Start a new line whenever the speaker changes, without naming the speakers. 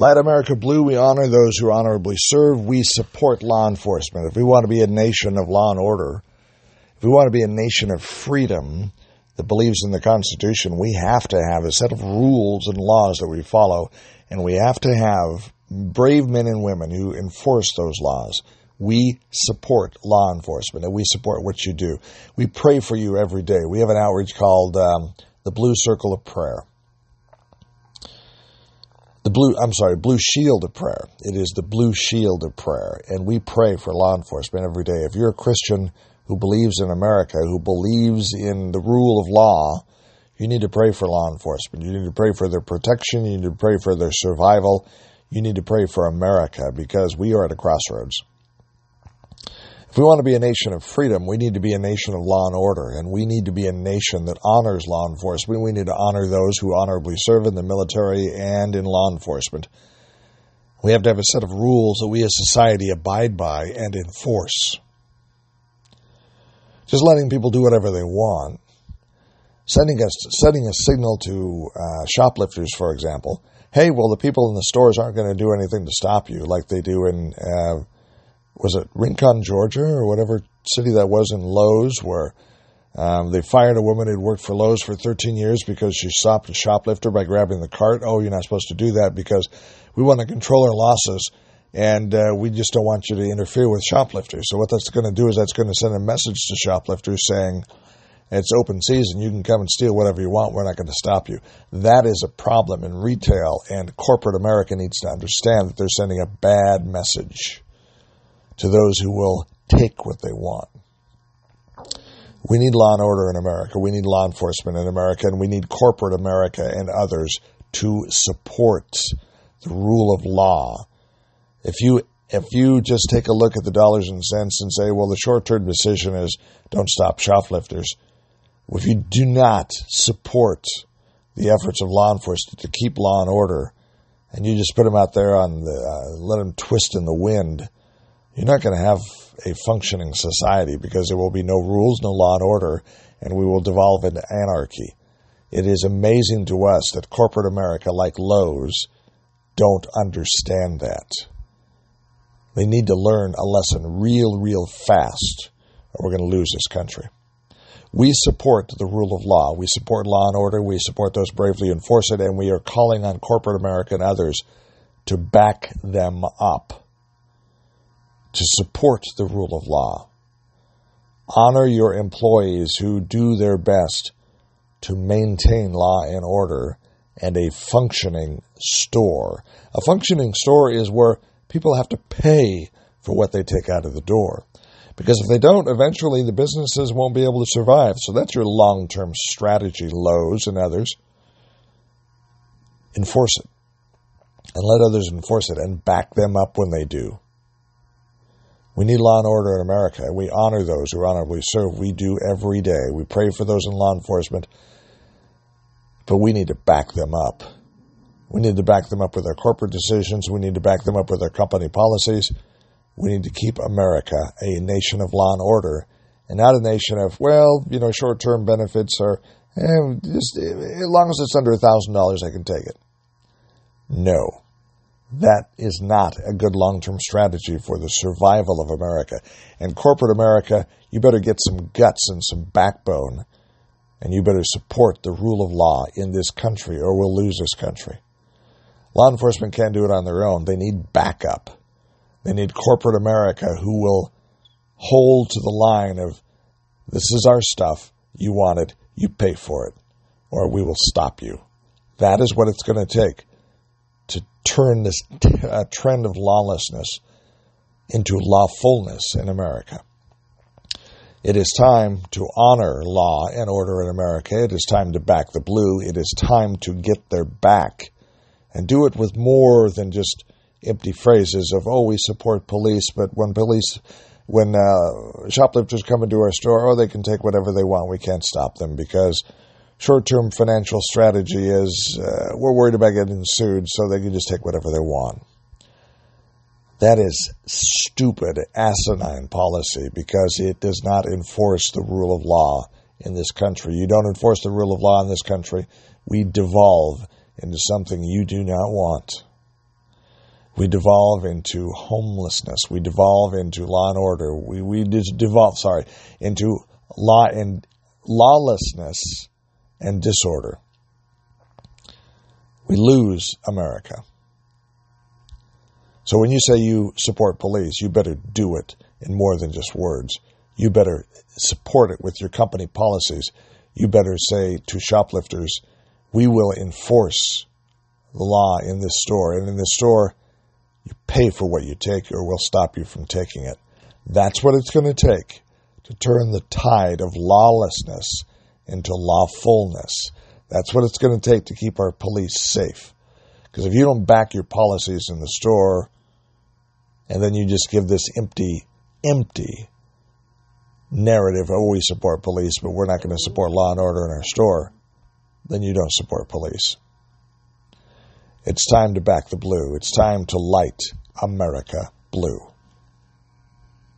Light America Blue, we honor those who honorably serve. We support law enforcement. If we want to be a nation of law and order, if we want to be a nation of freedom that believes in the Constitution, we have to have a set of rules and laws that we follow, and we have to have brave men and women who enforce those laws. We support law enforcement and we support what you do. We pray for you every day. We have an outreach called um, the Blue Circle of Prayer the blue I'm sorry, blue shield of prayer. It is the blue shield of prayer. And we pray for law enforcement every day. If you're a Christian who believes in America, who believes in the rule of law, you need to pray for law enforcement. You need to pray for their protection. You need to pray for their survival. You need to pray for America because we are at a crossroads. If we want to be a nation of freedom, we need to be a nation of law and order, and we need to be a nation that honors law enforcement. We need to honor those who honorably serve in the military and in law enforcement. We have to have a set of rules that we as society abide by and enforce. Just letting people do whatever they want, sending a, sending a signal to uh, shoplifters, for example, hey, well, the people in the stores aren't going to do anything to stop you like they do in. Uh, was it Rincon, Georgia, or whatever city that was in Lowe's, where um, they fired a woman who'd worked for Lowe's for 13 years because she stopped a shoplifter by grabbing the cart. Oh, you're not supposed to do that because we want to control our losses and uh, we just don't want you to interfere with shoplifters. So what that's going to do is that's going to send a message to shoplifters saying, it's open season. You can come and steal whatever you want. We're not going to stop you. That is a problem in retail, and corporate America needs to understand that they're sending a bad message to those who will take what they want. We need law and order in America. We need law enforcement in America, and we need corporate America and others to support the rule of law. If you if you just take a look at the dollars and cents and say, well, the short term decision is don't stop shoplifters, if you do not support the efforts of law enforcement to keep law and order, and you just put them out there on the uh, let them twist in the wind, you're not going to have a functioning society because there will be no rules, no law and order, and we will devolve into anarchy. It is amazing to us that corporate America, like Lowe's, don't understand that. They need to learn a lesson real, real fast, or we're going to lose this country. We support the rule of law. We support law and order. We support those bravely enforce it, and we are calling on corporate America and others to back them up to support the rule of law. Honor your employees who do their best to maintain law and order and a functioning store. A functioning store is where people have to pay for what they take out of the door. Because if they don't, eventually the businesses won't be able to survive. So that's your long term strategy, Lowe's and others. Enforce it. And let others enforce it and back them up when they do. We need law and order in America. We honor those who honorably serve. We do every day. We pray for those in law enforcement, but we need to back them up. We need to back them up with our corporate decisions. We need to back them up with our company policies. We need to keep America a nation of law and order and not a nation of, well, you know, short term benefits are, eh, just, as long as it's under $1,000, I can take it. No. That is not a good long term strategy for the survival of America. And corporate America, you better get some guts and some backbone, and you better support the rule of law in this country, or we'll lose this country. Law enforcement can't do it on their own. They need backup. They need corporate America who will hold to the line of this is our stuff, you want it, you pay for it, or we will stop you. That is what it's going to take turn this t- uh, trend of lawlessness into lawfulness in America. It is time to honor law and order in America. It is time to back the blue. It is time to get their back and do it with more than just empty phrases of, oh, we support police, but when police, when uh, shoplifters come into our store, oh, they can take whatever they want. We can't stop them because short term financial strategy is uh, we're worried about getting sued, so they can just take whatever they want. That is stupid, asinine policy because it does not enforce the rule of law in this country. You don't enforce the rule of law in this country, we devolve into something you do not want. we devolve into homelessness. We devolve into law and order. We, we devolve, sorry, into law and lawlessness and disorder. We lose America. So when you say you support police, you better do it in more than just words. You better support it with your company policies. You better say to shoplifters, we will enforce the law in this store. And in this store, you pay for what you take, or we'll stop you from taking it. That's what it's going to take to turn the tide of lawlessness into lawfulness. That's what it's going to take to keep our police safe. Because if you don't back your policies in the store, and then you just give this empty, empty narrative, oh, we support police, but we're not going to support law and order in our store, then you don't support police. It's time to back the blue. It's time to light America blue.